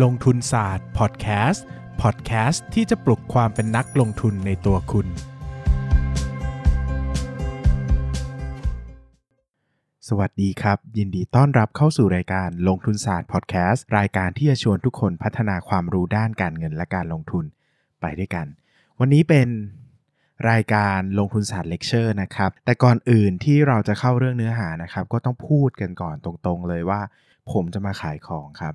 ลงทุนศาสตร์พอดแคสต์พอดแคสต์ที่จะปลุกความเป็นนักลงทุนในตัวคุณ สวัสดีครับ ยินดีต้อนรับเข้าสู่รายการลงทุนศาสตร์พอดแคสต์รายการที่จะชวนทุกคนพัฒนาความรู้ด้านการเงินและการลงทุนไปด้วยกัน วันนี้เป็นรายการลงทุนศาสตร์เลคเชอร์นะครับ แต่ก่อนอื่นที่เราจะเข้าเรื่องเนื้อหานะครับ ก็ต้องพูดกันก่อนตรงๆเลยว่า ผมจะมาขายของครับ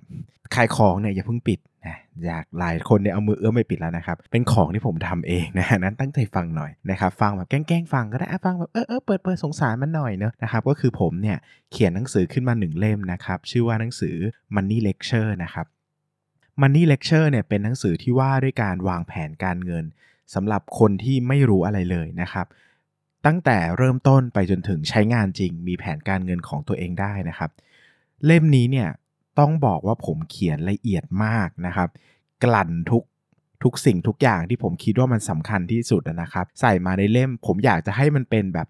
ขายของเนี่ยอย่าเพิ่งปิดนะอยากหลายคนเนี่ยเอามือเอื้อมไปปิดแล้วนะครับ เป็นของที่ผมทำเองนะนั้นตั้งใจฟังหน่อยนะครับ ฟังแบบแกล้งๆฟังก็ได้ฟังแบบเออเออเปิดเปิดสงสารมันหน่อยเนอะนะครับ ก็คือผมเนี่ยเขียนหนังสือขึ้นมาหนึ่งเล่มนะครับ ชื่อว่าหนังสือ Money Lecture นะครับ Money Lecture เนี่ยเป็นหนังสือที่ว่าด้วยการวางแผนการเงินสำหรับคนที่ไม่รู้อะไรเลยนะครับตั้งแต่เริ่มต้นไปจนถึงใช้งานจริงมีแผนการเงินของตัวเองได้นะครับ เล่มนี้เนี่ยต้องบอกว่าผมเขียนละเอียดมากนะครับ กลั่นทุกทุกสิ่งทุกอย่างที่ผมคิดว่ามันสำคัญที่สุดนะครับ ใส่มาในเล่ม ผมอยากจะให้มันเป็นแบบ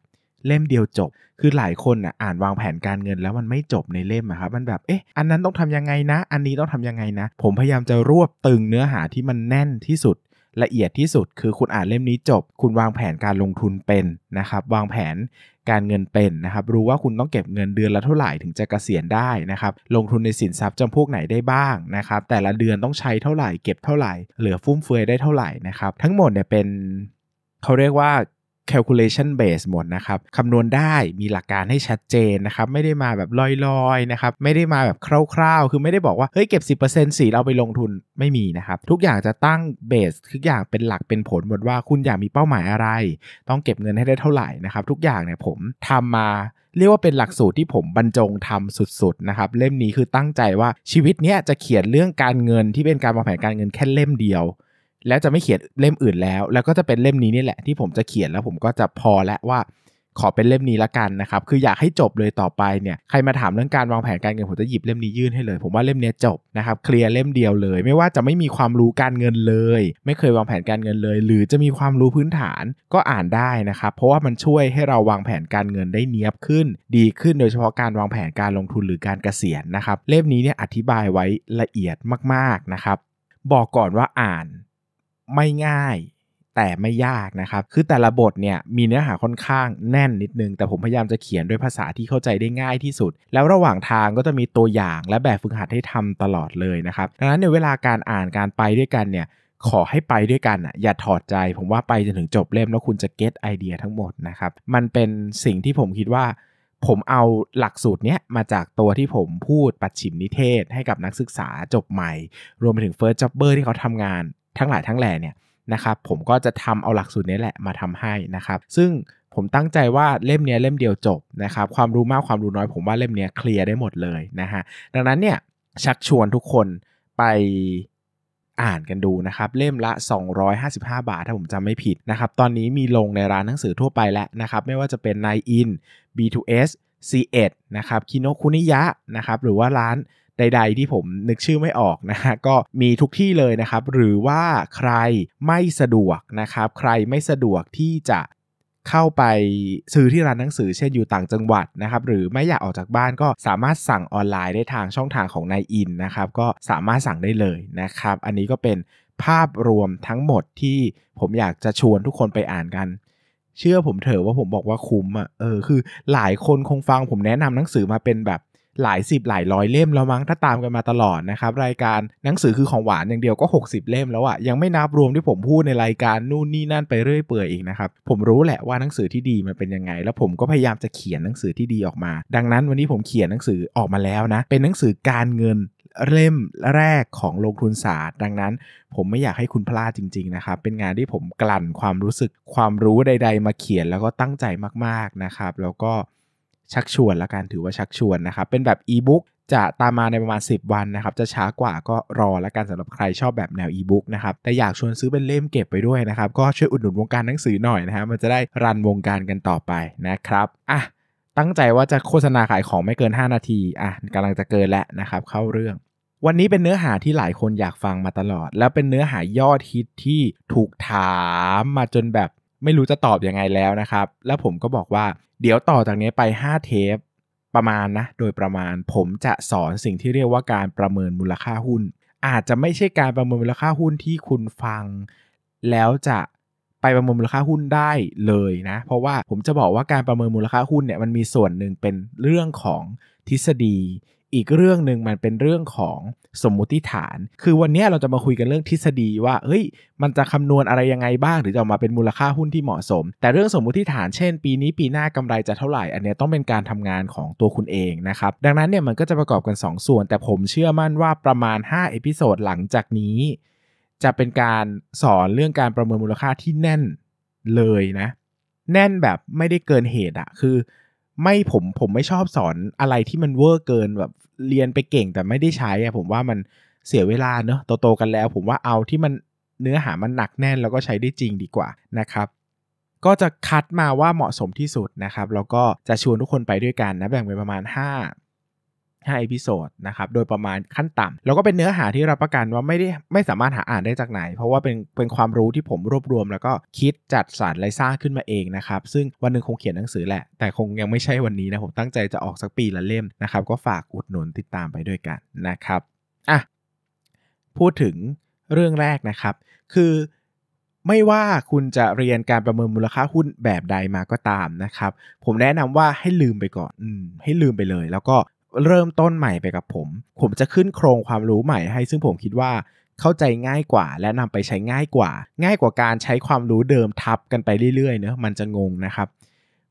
เล่มเดียวจบ คือหลายคนอะอ่านวางแผนการเงินแล้วมันไม่จบในเล่มอะครับ มันแบบ เอ๊ะ อันนั้นต้องทำยังไงนะ อันนี้ต้องทำยังไงนะ ผมพยายามจะรวบตึงเนื้อหาที่มันแน่นที่สุด ละเอียดที่สุด คือคุณอ่านเล่มนี้จบ คุณวางแผนการลงทุนเป็นนะครับ วางแผนการเงินเป็นนะครับ รู้ว่าคุณต้องเก็บเงินเดือนละเท่าไหร่ถึงจะเกษียณได้นะครับ ลงทุนในสินทรัพย์จำพวกไหนได้บ้างนะครับ แต่ละเดือนต้องใช้เท่าไหร่ เก็บเท่าไหร่ เหลือฟุ่มเฟือยได้เท่าไหร่นะครับ ทั้งหมดเนี่ยเป็นเขาเรียกว่า calculation base หมดนะครับคำนวณได้มีหลักการให้ชัดเจนนะครับไม่ได้มาแบบลอยๆนะครับไม่ได้มาแบบคร่าวๆ คือไม่ได้บอกว่าเฮ้ยเก็บ 10%สิเราไปลงทุนไม่มีนะครับทุกอย่างจะตั้งเบสทุกอย่างเป็นหลักเป็นผลหมดว่าคุณอยากมีเป้าหมายอะไร ต้องเก็บเงินให้ได้เท่าไหร่นะครับทุกอย่างเนี่ยผมทำมาเรียกว่าเป็นหลักสูตรที่ผมบรรจงทำสุดๆนะครับเล่มนี้คือตั้งใจว่าชีวิตเนี้ยจะเขียนเรื่องการเงินที่เป็นการวางแผนการเงินแค่เล่มเดียว แล้วจะไม่เขียนเล่มอื่นแล้ว แล้วก็จะเป็นเล่มนี้นี่แหละที่ผมจะเขียนแล้วผมก็จะพอแล้วว่าขอเป็นเล่มนี้ละกันนะครับ คืออยากให้จบเลยต่อไปเนี่ยใครมาถามเรื่องการวางแผนการเงินผมจะหยิบเล่มนี้ยื่นให้เลย ผมว่าเล่มนี้จบนะครับเคลียร์เล่มเดียวเลย ไม่ว่าจะไม่มีความรู้การเงินเลย ไม่เคยวางแผนการเงินเลย หรือจะมีความรู้พื้นฐานก็อ่านได้นะครับ เพราะว่ามันช่วยให้เราวางแผนการเงินได้เนียบขึ้น ดีขึ้นโดยเฉพาะการวางแผนการลงทุนหรือการเกษียณนะครับเล่มนี้เนี่ยอธิบายไว้ละเอียดมากๆนะครับบอกก่อนว่าอ่าน ไม่ง่ายแต่ไม่ยากนะครับ คือแต่ละบทเนี่ยมีเนื้อหาค่อนข้างแน่นนิดนึง แต่ผมพยายามจะเขียนด้วยภาษาที่เข้าใจได้ง่ายที่สุด แล้วระหว่างทางก็จะมีตัวอย่างและแบบฝึกหัดให้ทำตลอดเลยนะครับ ดังนั้นในเวลาการอ่านการไปด้วยกันเนี่ยขอให้ไปด้วยกันอะอย่าถอดใจ ผมว่าไปจนถึงจบเล่มแล้วคุณจะเก็ตไอเดียทั้งหมดนะครับ มันเป็นสิ่งที่ผมคิดว่า ผมเอาหลักสูตรเนี้ยมาจากตัวที่ผมพูดปัดฉิมนิเทศ ให้กับนักศึกษาจบใหม่ รวมไปถึง First Jobber ที่เขาทำงาน ทั้งหลายทั้งแหล่เนี่ยนะครับผมก็จะทำเอาหลักสูตรนี้แหละมาทำให้นะครับ ซึ่งผมตั้งใจว่าเล่มนี้เล่มเดียวจบนะครับความรู้มากความรู้น้อยผมว่าเล่มนี้เคลียร์ได้หมดเลยนะฮะดังนั้นเนี่ยชักชวนทุกคนไปอ่านกันดูนะครับ เล่มละ 255 บาท ถ้าผมจำไม่ผิดนะครับ ตอนนี้มีลงในร้านหนังสือทั่วไปแล้วนะครับ ไม่ว่าจะเป็น n in B2S C1 นะครับคิโนคุนิยะนะครับ หรือว่าร้าน ใด ๆ ที่ผมนึกชื่อไม่ออกนะฮะก็มีทุกที่เลยนะครับ หรือว่าใครไม่สะดวกนะครับ ใครไม่สะดวกที่จะเข้าไปซื้อที่ร้านหนังสือเช่นอยู่ต่างจังหวัดนะครับ หรือไม่อยากออกจากบ้านก็สามารถสั่งออนไลน์ได้ทางช่องทางของนายอินนะครับ ก็สามารถสั่งได้เลยนะครับ อันนี้ก็เป็นภาพรวมทั้งหมดที่ผมอยากจะชวนทุกคนไปอ่านกัน เชื่อผมเถอะว่าผมบอกว่าคุ้มอะเออคือหลายคนคงฟังผมแนะนำหนังสือมาเป็นแบบ หลายสิบหลายร้อยเล่มแล้วมั้งถ้าตามกันมาตลอดนะครับรายการหนังสือคือของหวานอย่างเดียวก็ 60 เล่มแล้วอะยังไม่นับรวมที่ผมพูดในรายการนู่นนี่นั่นไปเรื่อยเปื่อยอีกนะครับผมรู้แหละว่าหนังสือที่ดีมันเป็นยังไง แล้วผมก็พยายามจะเขียนหนังสือที่ดีออกมา ดังนั้นวันนี้ผมเขียนหนังสือออกมาแล้วนะเป็นหนังสือการเงินเล่มแรกของลงทุนศาสตร์ ดังนั้น ผมไม่อยากให้คุณพลาดจริง ๆ นะครับ เป็นงานที่ผมกลั่นความรู้สึกความรู้ใด ๆ มาเขียนแล้วก็ตั้งใจมากๆนะครับ แล้วก็ ชักชวนละกันถือว่าชักชวนนะครับเป็นแบบอีบุ๊กจะตามมาในประมาณ 10 วันนะครับ จะช้ากว่าก็รอและกันสำหรับใครชอบแบบแนวอีบุ๊กนะครับ แต่อยากชวนซื้อเป็นเล่มเก็บไปด้วยนะครับ ก็ช่วยอุดหนุนวงการหนังสือหน่อยนะฮะมันจะได้รันวงการกันต่อไปนะครับอะตั้งใจว่าจะโฆษณาขายของไม่เกิน 5 นาทีอะกำลังจะเกินแล้วนะครับ เข้าเรื่อง วันนี้เป็นเนื้อหาที่หลายคนอยากฟังมาตลอด แล้วเป็นเนื้อหายอดฮิตที่ถูกถามมาจนแบบไม่รู้จะตอบยังไงแล้วนะครับ แล้วผมก็บอกว่า เดี๋ยวต่อจากนี้ไป 5 เทปประมาณนะ โดยประมาณผมจะสอนสิ่งที่เรียกว่าการประเมินมูลค่าหุ้น อาจจะไม่ใช่การประเมินมูลค่าหุ้นที่คุณฟัง แล้วจะไปประเมินมูลค่าหุ้นได้เลยนะ เพราะว่าผมจะบอกว่าการประเมินมูลค่าหุ้นเนี่ยมันมีส่วนหนึ่งเป็นเรื่องของทฤษฎี อีกเรื่องหนึ่งมันเป็นเรื่องของสมมุติฐาน คือวันนี้เราจะมาคุยกันเรื่องทฤษฎีว่า เฮ้ย มันจะคำนวณอะไรยังไงบ้างถึงจะออกมาเป็นมูลค่าหุ้นที่เหมาะสม แต่เรื่องสมมุติฐาน เช่น ปีนี้ปีหน้ากำไรจะเท่าไหร่ อันนี้ต้องเป็นการทำงานของตัวคุณเองนะครับ ดังนั้นเนี่ยมันก็จะประกอบกัน 2 ส่วน แต่ผมเชื่อมั่นว่าประมาณ5 episode หลังจากนี้ จะเป็นการสอนเรื่องการประเมินมูลค่าที่แน่นเลยนะ แน่นแบบไม่ได้เกินเหตุอะคือ ไม่ผมผมไม่ชอบสอนอะไรที่มันเวอร์เกินแบบเรียนไปเก่งแต่ไม่ได้ใช้อะผมว่ามันเสียเวลาเนอะโตๆกันแล้ว ผมว่าเอาที่มันเนื้อหามันหนักแน่นแล้วก็ใช้ได้จริงดีกว่านะครับก็จะคัดมาว่าเหมาะสมที่สุดนะครับ แล้วก็จะชวนทุกคนไปด้วยกันนะแบ่งเป็นประมาณ 5 5 episode นะครับโดยประมาณขั้นต่ำแล้วก็เป็นเนื้อหาที่รับประกันว่าไม่ได้ไม่สามารถหาอ่านได้จากไหน เพราะว่าเป็นเป็นความรู้ที่ผมรวบรวม แล้วก็คิดจัดสรรและสร้างขึ้นมาเองนะครับซึ่งวันหนึ่งคงเขียนหนังสือแหละ แต่คงยังไม่ใช่วันนี้นะผมตั้งใจจะออกสักปีละเล่มนะครับก็ฝากอุดหนุนติดตามไปด้วยกันนะครับอะพูดถึงเรื่องแรกนะครับ คือไม่ว่าคุณจะเรียนการประเมินมูลค่าหุ้นแบบใดมาก็ตามนะครับ ผมแนะนำว่าให้ลืมไปก่อน อืให้ลืมไปเลย แล้วก็ เริ่มต้นใหม่ไปกับผม ผมจะขึ้นโครงความรู้ใหม่ให้ ซึ่งผมคิดว่าเข้าใจง่ายกว่า และนำไปใช้ง่ายกว่า ง่ายกว่าการใช้ความรู้เดิมทับกันไปเรื่อยๆเนอะมันจะงงนะครับ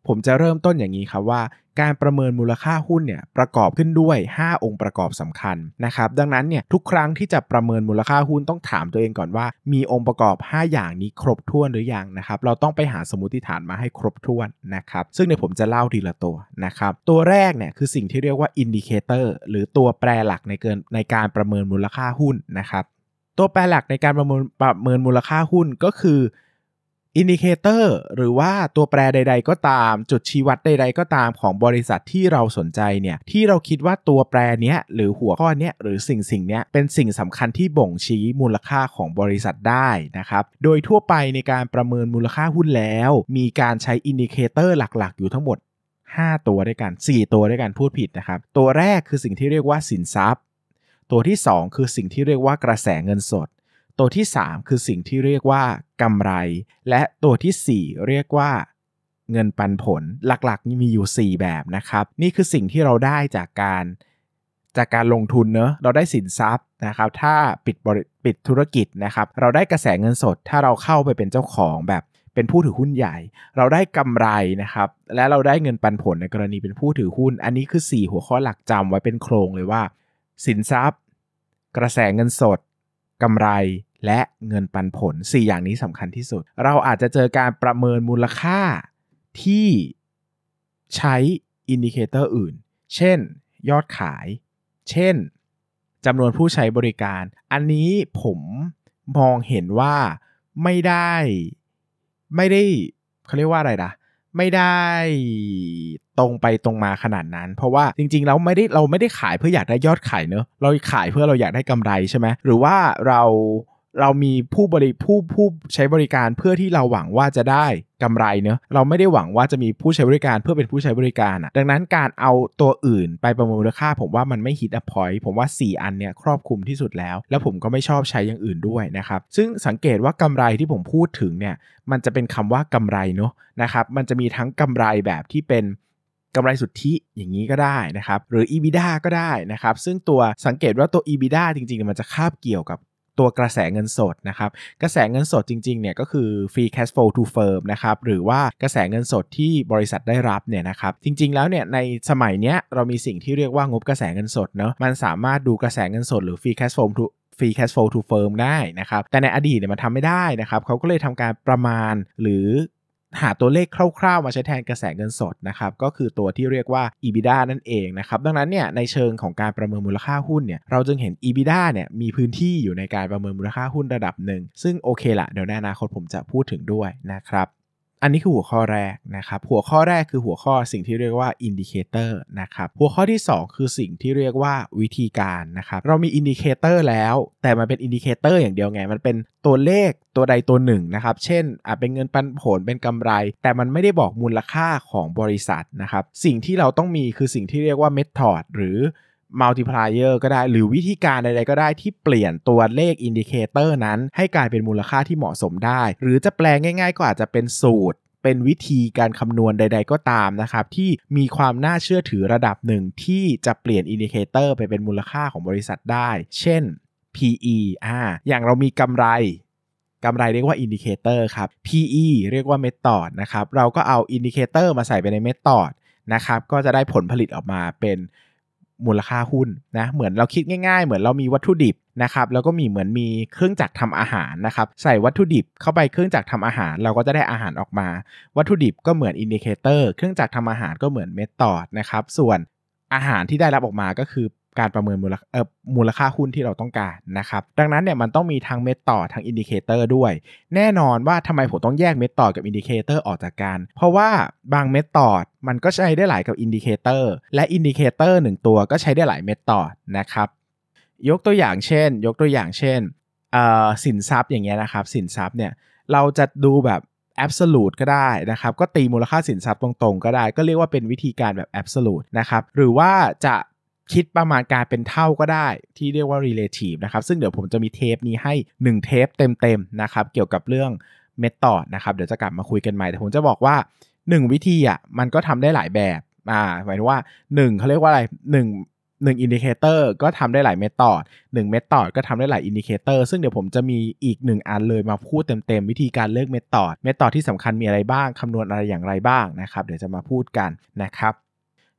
ผมจะเริ่มต้นอย่างนี้ครับว่า การประเมินมูลค่าหุ้นเนี่ยประกอบขึ้นด้วย 5 องค์ประกอบสำคัญนะครับดังนั้นเนี่ยทุกครั้งที่จะประเมินมูลค่าหุ้นต้องถามตัวเองก่อนว่า มีองค์ประกอบ 5 อย่างนี้ครบถ้วนหรือยังนะครับเราต้องไปหาสมมติฐานมาให้ครบถ้วนนะครับซึ่งในผมจะเล่าทีละตัวนะครับตัวแรกเนี่ยคือสิ่งที่เรียกว่า indicator หรือตัวแปรหลักในเกินในการประเมินมูลค่าหุ้นนะครับตัวแปรหลักในการประเมินประเมินมูลค่าหุ้นก็คือ indicator หรือว่าตัวแปรใด ๆ ก็ตาม จุดชี้วัดใด ๆ ก็ตามของบริษัทที่เราสนใจเนี่ยที่เราคิดว่าตัวแปรเนี้ยหรือหัวข้อเนี้ยหรือสิ่งสิ่งเนี้ยเป็นสิ่งสำคัญที่บ่งชี้มูลค่าของบริษัทได้นะครับโดยทั่วไปในการประเมินมูลค่าหุ้นแล้ว มีการใช้ indicator หลักๆ อยู่ทั้งหมด 5 ตัวด้วยกัน 4 ตัวด้วยกันพูดผิดนะครับตัวแรกคือสิ่งที่เรียกว่าสินทรัพย์ ตัวที่ 2 คือสิ่งที่เรียกว่ากระแสเงินสด ตัวที่ 3 คือสิ่งที่เรียกว่ากำไร และตัวที่ 4 เรียกว่าเงินปันผลหลักๆมีอยู่ 4 แบบนะครับ นี่คือสิ่งที่เราได้จากการจากการลงทุนเนอะเราได้สินทรัพย์นะครับ ถ้าปิดบริปิดธุรกิจนะครับ เราได้กระแสเงินสด ถ้าเราเข้าไปเป็นเจ้าของแบบเป็นผู้ถือหุ้นใหญ่ เราได้กำไรนะครับ และเราได้เงินปันผลในกรณีเป็นผู้ถือหุ้น อันนี้คือ 4 หัวข้อหลักจำไว้เป็นโครงเลยว่า สินทรัพย์ กระแสเงินสดกำไร และเงินปันผล 4 อย่างนี้สำคัญที่สุด เราอาจจะเจอการประเมินมูลค่าที่ใช้ indicator อื่น เช่น ยอดขาย เช่นจำนวนผู้ใช้บริการ อันนี้ผมมองเห็นว่าไม่ได้ไม่ได้เขาเรียกว่าอะไรนะไม่ได้ตรงไปตรงมาขนาดนั้น เพราะว่าจริงๆเราไม่ได้เราไม่ได้ขายเพื่ออยากได้ยอดขายเนอะเราขายเพื่อเราอยากได้กำไรใช่ไหมหรือว่าเรา เรามีผู้บริผู้ผู้ใช้บริการเพื่อที่เราหวังว่าจะได้กำไรเนอะเราไม่ได้หวังว่าจะมีผู้ใช้บริการเพื่อเป็นผู้ใช้บริการอะดังนั้นการเอาตัวอื่นไปประเมินมูลค่า ผมว่ามันไม่ฮิตอะพอยผมว่า 4 อันเนี้ยครอบคลุมที่สุดแล้ว แล้วผมก็ไม่ชอบใช้อย่างอื่นด้วยนะครับ ซึ่งสังเกตว่ากำไรที่ผมพูดถึงเนี่ยมันจะเป็นคำว่ากำไรเนาะนะครับมันจะมีทั้งกำไรแบบที่เป็นกำไรสุทธิอย่างนี้ก็ได้นะครับ หรือ EBITDA ก็ได้นะครับ ซึ่งตัวสังเกตว่าตัว EBITDA จริงๆ มันจะคาบเกี่ยวกับ ตัวกระแสเงินสดนะครับ กระแสเงินสดจริงๆเนี่ยก็คือ free cash flow to firm นะครับหรือว่ากระแสเงินสดที่บริษัทได้รับเนี่ยนะครับจริงๆแล้วเนี่ยในสมัยเนี้ยเรามีสิ่งที่เรียกว่างบกระแสเงินสดเนาะมันสามารถดูกระแสเงินสดหรือ free cash flow to ฟรีแคสโฟลทูเฟิร์มได้นะครับ แต่ในอดีตเนี่ยมันทำไม่ได้นะครับ เขาก็เลยทำการประมาณหรือ หาตัวเลขคร่าวๆ มาใช้แทนกระแสเงินสดนะครับก็คือตัวที่เรียกว่า EBITDA นั่นเองนะครับดังนั้นเนี่ยในเชิงของการประเมินมูลค่าหุ้นเนี่ยเราจึงเห็น EBITDA เนี่ยมีพื้นที่อยู่ในการประเมินมูลค่าหุ้นระดับหนึ่งซึ่งโอเคละเดี๋ยวในอนาคตผมจะพูดถึงด้วยนะครับ อันนี้คือหัวข้อแรกนะครับ หัวข้อแรกคือหัวข้อสิ่งที่เรียกว่า indicator นะครับ หัวข้อที่ 2 คือสิ่งที่เรียกว่าวิธีการนะครับ เรามี indicator แล้ว แต่มันเป็น indicator อย่างเดียวไง มันเป็นตัวเลขตัวใดตัวหนึ่งนะครับ เช่นอาจเป็นเงินปันผลเป็นกำไร แต่มันไม่ได้บอกมูลค่าของบริษัทนะครับ สิ่งที่เราต้องมีคือสิ่งที่เรียกว่า method หรือ multiplier ก็ได้ หรือวิธีการใดๆก็ได้ที่เปลี่ยนตัวเลข indicator นั้น ให้กลายเป็นมูลค่าที่เหมาะสมได้ หรือจะแปลงง่าย ๆ ก็อาจจะเป็นสูตรเป็นวิธีการคำนวณใด ๆ ก็ตามนะครับ ที่มีความน่าเชื่อถือระดับหนึ่งที่จะเปลี่ยน indicator ไปเป็นมูลค่าของบริษัทได้ เช่น PE อ่าอย่างเรามีกำไรกำไรเรียกว่า indicator ครับ PE เรียกว่า method นะครับ เราก็เอา indicator มาใส่ไปใน method นะครับ ก็จะได้ผลผลิตออกมาเป็น มูลค่าหุ้นนะเหมือนเราคิดง่าย ๆ เหมือนเรามีวัตถุดิบนะครับแล้วก็มีเหมือนมีเครื่องจักรทำอาหารนะครับใส่วัตถุดิบเข้าไปเครื่องจักรทำอาหาร เราก็จะได้อาหารออกมา วัตถุดิบก็เหมือน indicator เครื่องจักรทำอาหารก็เหมือน method นะครับส่วนอาหารที่ได้รับออกมาก็คือ การประเมินมูลเอ่อมูลค่าหุ้นที่เราต้องการนะครับ ดังนั้นเนี่ยมันต้องมีทั้ง method ทั้ง indicator ด้วย แน่นอนว่าทำไมผมต้องแยก method กับ indicator ออกจากกัน เพราะว่าบาง method มันก็ใช้ได้หลายกับ indicator และ indicator หนึ่งตัวก็ใช้ได้หลาย method นะครับยกตัวอย่างเช่น ยกตัวอย่างเช่นสินทรัพย์อย่างเงี้ยนะครับสินทรัพย์เนี่ยเราจะดูแบบ absolute ก็ได้นะครับ ก็ตีมูลค่าสินทรัพย์ตรงๆ ก็ได้ ก็เรียกว่าเป็นวิธีการแบบ absolute นะครับ หรือว่าจะ คิดประมาณการเป็นเท่าก็ได้ ที่เรียกว่า relative นะครับ ซึ่งเดี๋ยวผมจะมีเทปนี้ให้ 1 เทปเต็มๆนะครับ เกี่ยวกับเรื่อง method นะครับ เดี๋ยวจะกลับมาคุยกันใหม่ แต่ผมจะบอกว่า 1 วิธีอะมันก็ทำได้หลายแบบอ่าหมายถึงว่า 1เขาเรียกว่าอะไร1 1 indicator ก็ทำได้หลาย method 1 method ก็ทำได้หลาย indicator ซึ่งเดี๋ยวผมจะมีอีก 1 อันเลยมาพูดเต็มๆ วิธีการเลือก method method ที่สำคัญมีอะไรบ้างคำนวณอะไรอย่างไรบ้างนะครับ เดี๋ยวจะมาพูดกันนะครับ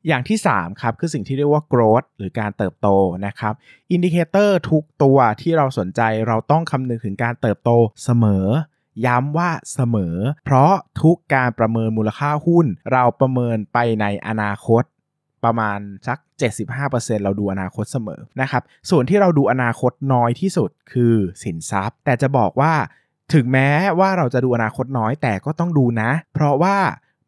อย่างที่ 3 ครับ คือสิ่งที่เรียกว่า growth หรือการเติบโตนะครับ indicator ทุกตัวที่เราสนใจเราต้องคำนึงถึงการเติบโตเสมอ ย้ำว่าเสมอ เพราะทุกการประเมินมูลค่าหุ้น เราประเมินไปในอนาคตประมาณสัก 75%เราดูอนาคตเสมอนะครับ ส่วนที่เราดูอนาคตน้อยที่สุดคือสินทรัพย์ แต่จะบอกว่าถึงแม้ว่าเราจะดูอนาคตน้อยแต่ก็ต้องดูนะ เพราะว่า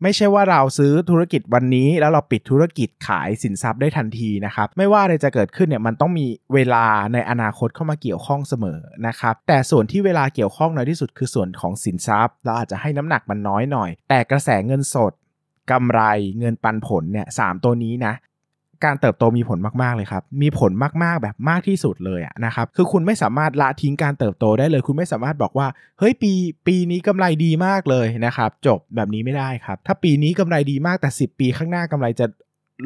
ไม่ใช่ว่าเราซื้อธุรกิจวันนี้ แล้วเราปิดธุรกิจขายสินทรัพย์ได้ทันทีนะครับ ไม่ว่าอะไรจะเกิดขึ้นเนี่ยมันต้องมีเวลาในอนาคตเข้ามาเกี่ยวข้องเสมอนะครับ แต่ส่วนที่เวลาเกี่ยวข้องน้อยที่สุดคือส่วนของสินทรัพย์ เราอาจจะให้น้ำหนักมันน้อยหน่อย แต่กระแสเงินสดกำไรเงินปันผลเนี่ยสตัวนี้นะ การเติบโตมีผลมากๆเลยครับ มีผลมากๆแบบมากที่สุดเลยนะครับ คือคุณไม่สามารถละทิ้งการเติบโตได้เลย คุณไม่สามารถบอกว่า เฮ้ยปีปีนี้กำไรดีมากเลยนะครับ จบแบบนี้ไม่ได้ครับ ถ้าปีนี้กำไรดีมากแต่ 10 ปีข้างหน้ากำไรจะ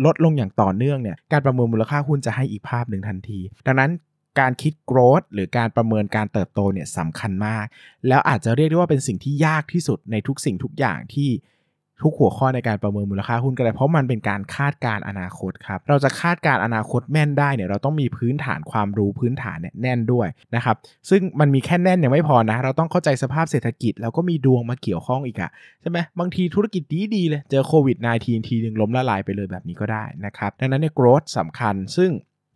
ลดลงอย่างต่อเนื่องเนี่ย การประเมินมูลค่าหุ้นจะให้อีกภาพหนึ่งทันที ดังนั้นการคิด growth หรือการประเมินการเติบโตเนี่ยสำคัญมาก แล้วอาจจะเรียกได้ว่าเป็นสิ่งที่ยากที่สุดในทุกสิ่งทุกอย่างที่ ทุกหัวข้อในการประเมินมูลค่าหุ้นก็ได้เพราะมันเป็นการคาดการอนาคตครับเราจะคาดการอนาคตแม่นได้เนี่ยเราต้องมีพื้นฐานความรู้พื้นฐานเนี่ยแน่นด้วยนะครับซึ่งมันมีแค่แน่นยังไม่พอนะ เราต้องเข้าใจสภาพเศรษฐกิจ แล้วก็มีดวงมาเกี่ยวข้องอีกอะใช่ไหมบางทีธุรกิจดีดีเลยเจอโควิด -19 ทีนึงล้มละลายไปเลยแบบนี้ก็ได้นะครับดังนั้นเนี่ย growth สำคัญ ซึ่ง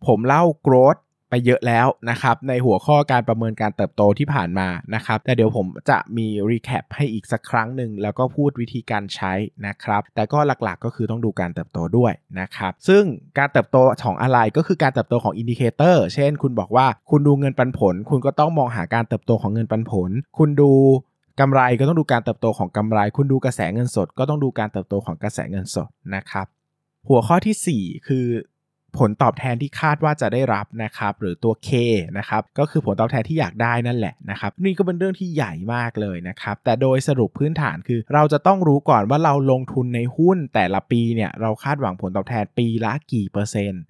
ผมเล่า growth ไปเยอะแล้วนะครับในหัวข้อการประเมินการเติบโตที่ผ่านมานะครับแต่เดี๋ยวผมจะมี recap ให้อีกสักครั้งหนึ่งแล้วก็พูดวิธีการใช้นะครับแต่ก็หลักๆก็คือต้องดูการเติบโตด้วยนะครับซึ่งการเติบโตของอะไรก็คือการเติบโตของ indicator เช่น คุณบอกว่าคุณดูเงินปันผล คุณก็ต้องมองหาการเติบโตของเงินปันผล คุณดูกำไรก็ต้องดูการเติบโตของกำไร คุณดูกระแสเงินสด ก็ต้องดูการเติบโตของกระแสเงินสดนะครับหัวข้อที่ 4 คือ ผลตอบแทนที่คาดว่าจะได้รับนะครับหรือตัว K นะครับก็คือผลตอบแทนที่อยากได้นั่นแหละนะครับนี่ก็เป็นเรื่องที่ใหญ่มากเลยนะครับแต่โดยสรุปพื้นฐานคือเราจะต้องรู้ก่อนว่าเราลงทุนในหุ้นแต่ละปีเนี่ยเราคาดหวังผลตอบแทนปีละกี่เปอร์เซ็นต์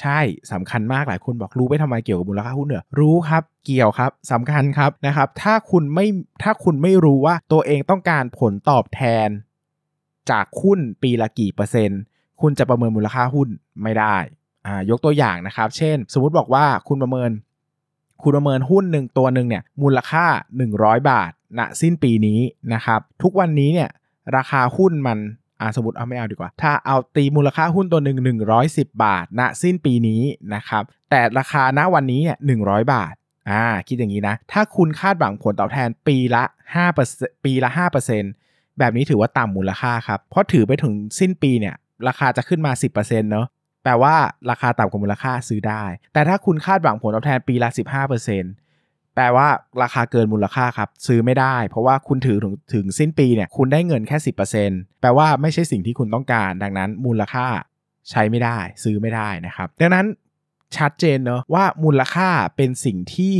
ใช่สำคัญมากหลายคนบอกรู้ไปทำไมเกี่ยวกับมูลค่าหุ้นเหรอรู้ครับ เกี่ยวครับสำคัญครับนะครับถ้าคุณไม่ถ้าคุณไม่รู้ว่าตัวเองต้องการผลตอบแทน จากหุ้นปีละกี่เปอร์เซ็นต์ คุณจะประเมินมูลค่าหุ้นไม่ได้อ่ายกตัวอย่างนะครับ เช่น สมมุติบอกว่าคุณประเมิน คุณประเมินหุ้นหนึ่งตัวหนึ่งเนี่ยมูลค่า 100 บาทณสิ้นปีนี้นะครับทุกวันนี้เนี่ยราคาหุ้นมันอ่าสมมติเอาไม่เอาดีกว่า ถ้าเอาตีมูลค่าหุ้นตัวหนึ่ง110 บาทณสิ้นปีนี้นะครับแต่ราคาณวันนี้เนี่ย100บาทอ่าคิดอย่างนี้นะ ถ้าคุณคาดหวังผลตอบแทนปีละ5%ปีละ5%แบบนี้ถือว่าต่ำมูลค่าครับ เพราะถือไปถึงสิ้นปีเนี่ย ราคาจะขึ้นมา 10%เนาะแปลว่าราคาต่ำกว่ามูลค่าซื้อได้ แต่ถ้าคุณคาดหวังผลตอบแทนปีละ 15%แปลว่าราคาเกินมูลค่าครับ ซื้อไม่ได้ เพราะว่าคุณถือถึงถึงสิ้นปีเนี่ยคุณได้เงินแค่ 10%แปลว่าไม่ใช่สิ่งที่คุณต้องการ ดังนั้นมูลค่าใช้ไม่ได้ ซื้อไม่ได้นะครับ ดังนั้นชัดเจนเนอะว่ามูลค่าเป็นสิ่งที่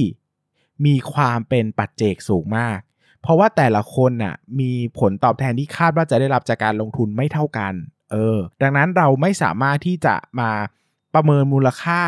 มีความเป็นปัจเจกสูงมาก เพราะว่าแต่ละคนน่ะมีผลตอบแทนที่คาดว่าจะได้รับจากการลงทุนไม่เท่ากัน เออ ดังนั้นเราไม่สามารถที่จะมาประเมินมูลค่า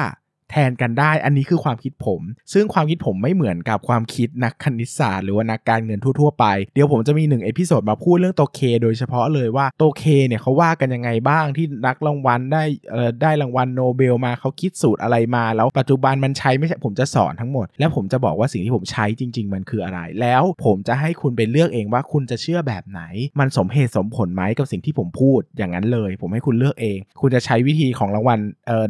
แทนกันได้ อันนี้คือความคิดผม ซึ่งความคิดผมไม่เหมือนกับความคิดนักคณิตศาสตร์หรือว่านักการเงินทั่ว ๆ ไป เดี๋ยวผมจะมีหนึ่ง episode มาพูดเรื่องตัว K โดยเฉพาะเลยว่าตัว K เนี่ยเขาว่ากันยังไงบ้างที่นักรางวัลได้เอ่อได้รางวัลโนเบลมาเขาคิดสูตรอะไรมาแล้วปัจจุบันมันใช้ไม่ใช่ผมจะสอนทั้งหมด แล้วผมจะบอกว่าสิ่งที่ผมใช้จริง ๆ มันคืออะไร แล้วผมจะให้คุณไปเลือกเองว่าคุณจะเชื่อแบบไหน มันสมเหตุสมผลไหมกับสิ่งที่ผมพูดอย่างนั้นเลย ผมให้คุณเลือกเอง คุณจะใช้วิธีของรางวัล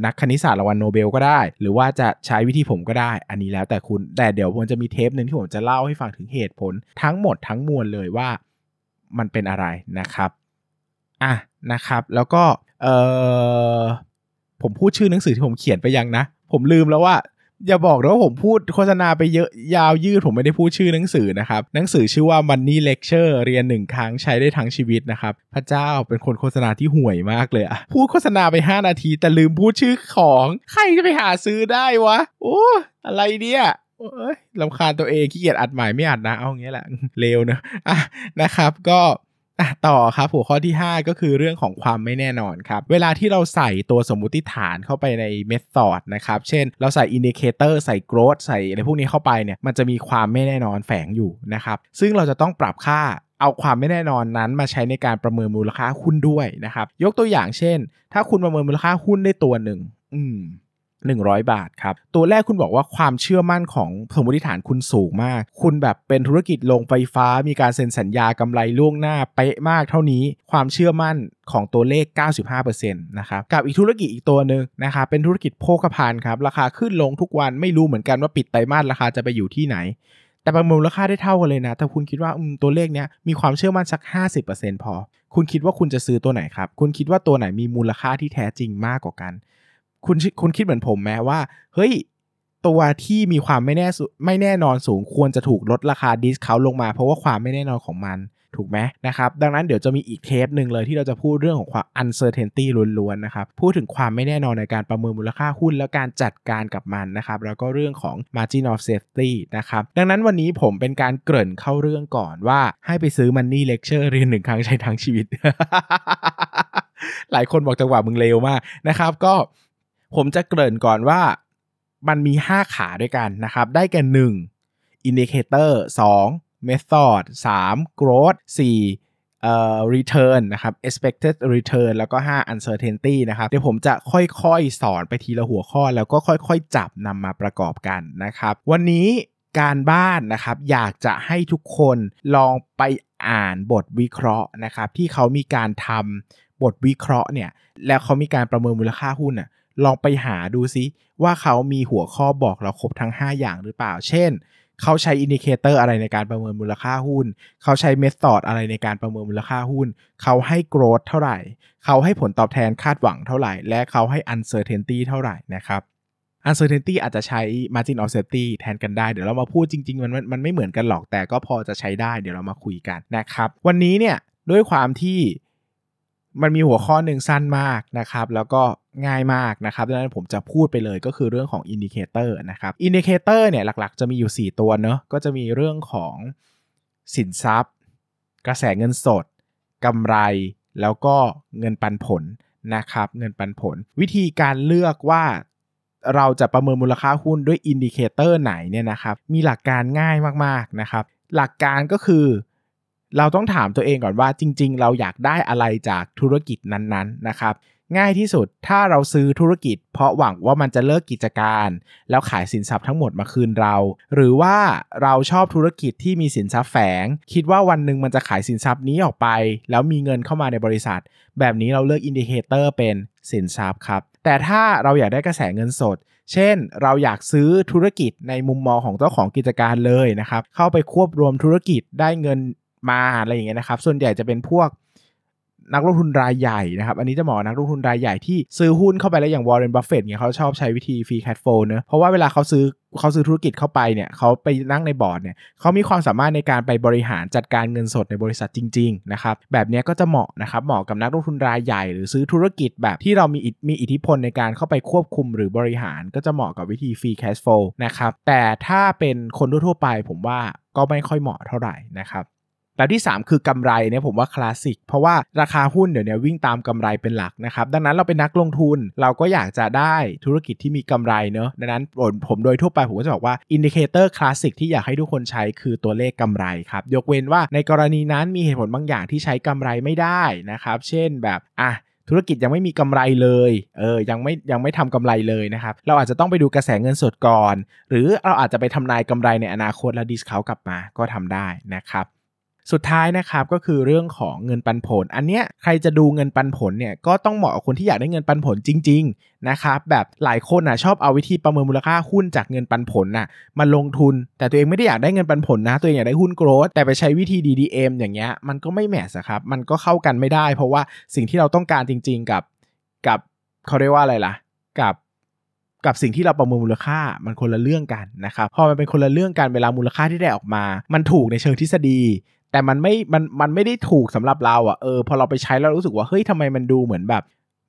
นักคณิตศาสตร์รางวัลโนเบลก็ได้หรือว่าจะใช้วิธีผมก็ได้ อันนี้แล้วแต่คุณแต่เดี๋ยวผมจะมีเทปหนึ่งที่ผมจะเล่าให้ฟังถึงเหตุผลทั้งหมดทั้งมวลเลยว่ามันเป็นอะไรนะครับอะนะครับแล้วก็เออผมพูดชื่อหนังสือที่ผมเขียนไปยังนะ ผมลืมแล้วว่า อย่าบอกนะว่าผมพูดโฆษณาไปเยอะยาวยืดผมไม่ได้พูดชื่อหนังสือนะครับ หนังสือชื่อว่า Money Lecture เรียนหนึ่งครั้งใช้ได้ทั้งชีวิตนะครับ พระเจ้าเป็นคนโฆษณาที่ห่วยมากเลยอะพูดโฆษณาไป 5 นาที แต่ลืมพูดชื่อของ ใครจะไปหาซื้อได้วะ โอ้อะไรเนี่ยโอ้ยรำคาญตัวเองขี้เกียจอัดใหม่ไม่อัดนะ เอาอย่างเงี้ยแหละเลยเนอะอะนะครับ ก็ อะต่อครับหัวข้อที่ 5 ก็คือเรื่องของความไม่แน่นอนครับ เวลาที่เราใส่ตัวสมมุติฐานเข้าไปใน method นะครับ เช่น เราใส่ indicator ใส่ growth ใส่อะไรพวกนี้เข้าไปเนี่ยมันจะมีความไม่แน่นอนแฝงอยู่นะครับ ซึ่งเราจะต้องปรับค่าเอาความไม่แน่นอนนั้นมาใช้ในการประเมินมูลค่าหุ้นด้วยนะครับ ยกตัวอย่างเช่น ถ้าคุณประเมินมูลค่าหุ้นได้ตัวหนึ่งอืม 100 บาทครับ ตัวแรกคุณบอกว่าความเชื่อมั่นของสมมติฐานคุณสูงมาก คุณแบบเป็นธุรกิจโรงไฟฟ้า มีการเซ็นสัญญากำไรล่วงหน้าเป๊ะมากเท่านี้ ความเชื่อมั่นของตัวเลข 95%นะครับกับอีกธุรกิจอีกตัวหนึ่งนะครับเป็นธุรกิจโภคภัณฑ์ครับราคาขึ้นลงทุกวันไม่รู้เหมือนกันว่าปิดไตรมาสราคาจะไปอยู่ที่ไหน แต่ประเมินมูลค่าได้เท่ากันเลยนะ แต่คุณคิดว่าอืมตัวเลขเนี้ยมีความเชื่อมั่นสัก 50%พอ คุณคิดว่าคุณจะซื้อตัวไหนครับคุณคิดว่าตัวไหนมีมูลค่าที่แท้จริงมากกว่ากัน คุณคุณคิดเหมือนผมไหมว่า เฮ้ย ตัวที่มีความไม่แน่สุไม่แน่นอนสูงควรจะถูกลดราคา discount ลงมา เพราะว่าความไม่แน่นอนของมันถูกไหมนะครับดังนั้นเดี๋ยวจะมีอีกเทปหนึ่งเลยที่เราจะพูดเรื่องของความ uncertainty ล้วนๆนะครับพูดถึงความไม่แน่นอนในการประเมินมูลค่าหุ้นแล้วการจัดการกับมันนะครับแล้วก็เรื่องของ margin of safety นะครับดังนั้นวันนี้ผมเป็นการเกริ่นเข้าเรื่องก่อนว่าให้ไปซื้อ money lecture เรียนหนึ่งครั้งใช้ทั้งชีวิต หลายคนบอกจังหวะมึงเลวมากนะครับก็ ผมจะเกริ่นก่อนว่ามันมี 5 ขาด้วยกันนะครับ ได้แก่1 indicator 2 method 3 growth 4เอ่อ return นะครับ expected return แล้วก็ 5 uncertainty นะครับ เดี๋ยวผมจะค่อยๆ สอนไปทีละหัวข้อ แล้วก็ค่อยๆ จับนำมาประกอบกันนะครับ วันนี้การบ้านนะครับ อยากจะให้ทุกคนลองไปอ่านบทวิเคราะห์นะครับ ที่เขามีการทำบทวิเคราะห์เนี่ย แล้วเขามีการประเมินมูลค่าหุ้นน่ะ ลองไปหาดูซิว่าเขามีหัวข้อบอกเราครบทั้ง 5 อย่างหรือเปล่า เช่น เขาใช้ indicator อะไรในการประเมินมูลค่าหุ้น เขาใช้ method อะไรในการประเมินมูลค่าหุ้น เขาให้ growth เท่าไหร่ เขาให้ผลตอบแทนคาดหวังเท่าไหร่ และเขาให้ uncertainty เท่าไหร่นะครับ uncertainty อาจจะใช้ margin of safety แทนกันได้ เดี๋ยวเรามาพูดจริง ๆ มันมันไม่เหมือนกันหรอกแต่ก็พอจะใช้ได้เดี๋ยวเรามาคุยกันนะครับ วันนี้เนี่ยด้วยความที่มันมีหัวข้อหนึ่งสั้นมากนะครับ แล้วก็ ง่ายมากนะครับดังนั้นผมจะพูดไปเลยก็คือเรื่องของ indicator นะครับ indicator เนี่ยหลักๆ จะมีอยู่ 4 ตัวเนอะก็จะมีเรื่องของสินทรัพย์ กระแสเงินสดกำไร แล้วก็เงินปันผลนะครับเงินปันผล วิธีการเลือกว่าเราจะประเมินมูลค่าหุ้นด้วย indicator ไหนเนี่ยนะครับมีหลักการง่ายมากๆนะครับหลักการก็คือเราต้องถามตัวเองก่อนว่าจริง ๆ เราอยากได้อะไรจากธุรกิจนั้นๆนะครับ ง่ายที่สุดถ้าเราซื้อธุรกิจ เพราะหวังว่ามันจะเลิกกิจการ แล้วขายสินทรัพย์ทั้งหมดมาคืนเรา หรือว่าเราชอบธุรกิจที่มีสินทรัพย์แฝง คิดว่าวันหนึ่งมันจะขายสินทรัพย์นี้ออกไป แล้วมีเงินเข้ามาในบริษัท แบบนี้เราเลือก indicator เป็นสินทรัพย์ครับ แต่ถ้าเราอยากได้กระแสเงินสด เช่น เราอยากซื้อธุรกิจในมุมมองของเจ้าของกิจการเลยนะครับเข้าไปควบรวมธุรกิจได้เงินมาอะไรอย่างเงี้ยนะครับ ส่วนใหญ่จะเป็นพวก นักลงทุนรายใหญ่นะครับ อันนี้จะเหมาะนักลงทุนรายใหญ่ที่ซื้อหุ้นเข้าไปแล้วอย่างวอร์เรนบัฟเฟตเนี่ยเขาชอบใช้วิธี free cash flow เนอะเพราะว่าเวลาเขาซื้อเขาซื้อธุรกิจเข้าไปเนี่ยเขาไปนั่งในบอร์ดเนี่ยเขามีความสามารถในการไปบริหารจัดการเงินสดในบริษัทจริงๆนะครับแบบนี้ก็จะเหมาะนะครับเหมาะกับนักลงทุนรายใหญ่ หรือซื้อธุรกิจแบบที่เรามีมีอิทธิพลในการเข้าไปควบคุมหรือบริหาร ก็จะเหมาะกับวิธี free cash flow นะครับแต่ถ้าเป็นคนทั่วไปผมว่าก็ไม่ค่อยเหมาะเท่าไหร่นะครับ แบบที่ 3 คือกำไรเนี่ยผมว่าคลาสสิกเพราะว่าราคาหุ้นเดี๋ยวนี้วิ่งตามกำไรเป็นหลักนะครับ ดังนั้นเราเป็นนักลงทุนเราก็อยากจะได้ธุรกิจที่มีกำไรเนอะดังนั้นผมโดยทั่วไปผมก็จะบอกว่า indicator คลาสสิกที่อยากให้ทุกคนใช้คือตัวเลขกำไรครับ ยกเว้นว่าในกรณีนั้นมีเหตุผลบางอย่างที่ใช้กำไรไม่ได้นะครับ เช่นแบบอะธุรกิจยังไม่มีกำไรเลย เออ ยังไม่ยังไม่ทำกำไรเลยนะครับ เราอาจจะต้องไปดูกระแสเงินสดก่อน หรือเราอาจจะไปทำนายกำไรในอนาคตแล้ว discount กลับมาก็ทำได้นะครับ สุดท้ายนะครับก็คือเรื่องของเงินปันผล อันเนี้ยใครจะดูเงินปันผลเนี่ยก็ต้องเหมาะกับคนที่อยากได้เงินปันผลจริงๆนะครับแบบหลายคนอะชอบเอาวิธีประเมินมูลค่าหุ้นจากเงินปันผลน่ะมาลงทุน แต่ตัวเองไม่ได้อยากได้เงินปันผลนะ ตัวเองอยากได้หุ้นโกรดแต่ไปใช้วิธี DDM อย่างเงี้ยมันก็ไม่แมสครับมันก็เข้ากันไม่ได้ เพราะว่าสิ่งที่เราต้องการจริง ๆ กับกับเขาเรียกว่าอะไรล่ะ กับกับสิ่งที่เราประเมินมูลค่ามันคนละเรื่องกันนะครับพอมันเป็นคนละเรื่องกันเวลามูลค่าที่ได้ออกมา มันถูกในเชิงทฤษฎี แต่มันไม่มันมันไม่ได้ถูกสำหรับเราอะเออพอเราไปใช้แล้วรู้สึกว่าเฮ้ยทำไมมันดูเหมือนแบบ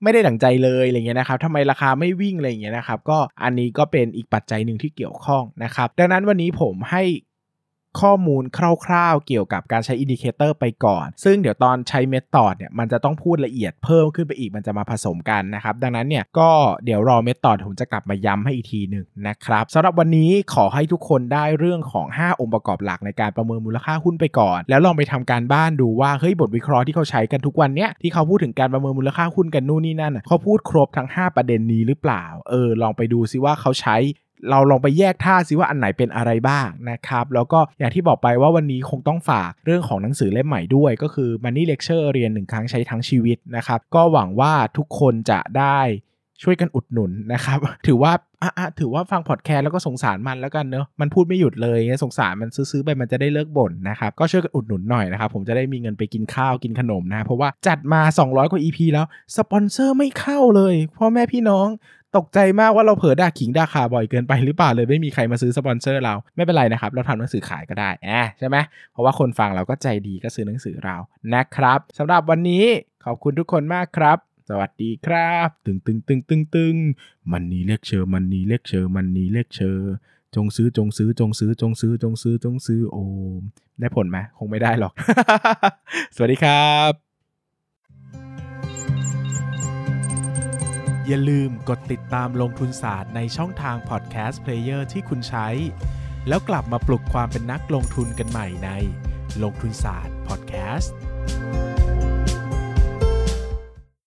ไม่ได้ดั่งใจเลยอะไรเงี้ยนะครับทำไมราคาไม่วิ่งอะไรเงี้ยนะครับ ก็อันนี้ก็เป็นอีกปัจจัยหนึ่งที่เกี่ยวข้องนะครับ ดังนั้นวันนี้ผมให้ ข้อมูลคร่าวๆ เกี่ยวกับการใช้ indicator ไปก่อน ซึ่งเดี๋ยวตอนใช้ method เนี่ยมันจะต้องพูดละเอียดเพิ่มขึ้นไปอีกมันจะมาผสมกันนะครับ ดังนั้นเนี่ยก็เดี๋ยวรอ method ผมจะกลับมาย้ำให้อีกทีหนึ่งนะครับสำหรับวันนี้ขอให้ทุกคนได้เรื่องของ 5 องค์ประกอบหลักในการประเมินมูลค่าหุ้นไปก่อน แล้วลองไปทำการบ้านดูว่าเฮ้ยบทวิเคราะห์ที่เขาใช้กันทุกวันเนี้ยที่เขาพูดถึงการประเมินมูลค่าหุ้นกันนู่นนี่นั่นเขาพูดครบทั้ง 5 ประเด็นนี้หรือเปล่าเออลองไปดูซิว่าเขาใช้ เราลองไปแยกท่าซิว่าอันไหนเป็นอะไรบ้างนะครับ แล้วก็อย่างที่บอกไปว่าวันนี้คงต้องฝากเรื่องของหนังสือเล่มใหม่ด้วย ก็คือ Money Lecture เรียนหนึ่งครั้งใช้ทั้งชีวิตนะครับ ก็หวังว่าทุกคนจะได้ ช่วยกันอุดหนุนนะครับ ถือว่าอะถือว่าฟังพอดแคสต์แล้วก็สงสารมันแล้วกันเนอะมันพูดไม่หยุดเลยสงสารมันซื้อๆไปมันจะได้เลิกบ่นนะครับก็ช่วยกันอุดหนุนหน่อยนะครับผมจะได้มีเงินไปกินข้าวกินขนมนะเพราะว่าจัดมา 200 กว่า EP แล้วสปอนเซอร์ไม่เข้าเลยพ่อแม่พี่น้องตกใจมากว่าเราเผลอด่าขิงด่าข่าบ่อยเกินไปหรือเปล่าเลยไม่มีใครมาซื้อสปอนเซอร์เราไม่เป็นไรนะครับเราทำหนังสือขายก็ได้แอบใช่ไหมเพราะว่าคนฟังเราก็ใจดีก็ซื้อหนังสือเรานะครับสำหรับวันนี้ขอบคุณทุกคนมากครับ สวัสดีครับ ตึงตึงตึงตึงตึง Money Lecture Money Lecture Money Lecture จงซื้อจงซื้อจงซื้อจงซื้อจงซื้อจงซื้อโอ้ได้ผลไหมคงไม่ได้หรอก สวัสดีครับ อย่าลืมกดติดตามลงทุนศาสตร์ในช่องทางพอดแคสต์เพลเยอร์ที่คุณใช้ แล้วกลับมาปลุกความเป็นนักลงทุนกันใหม่ในลงทุนศาสตร์พอดแคสต์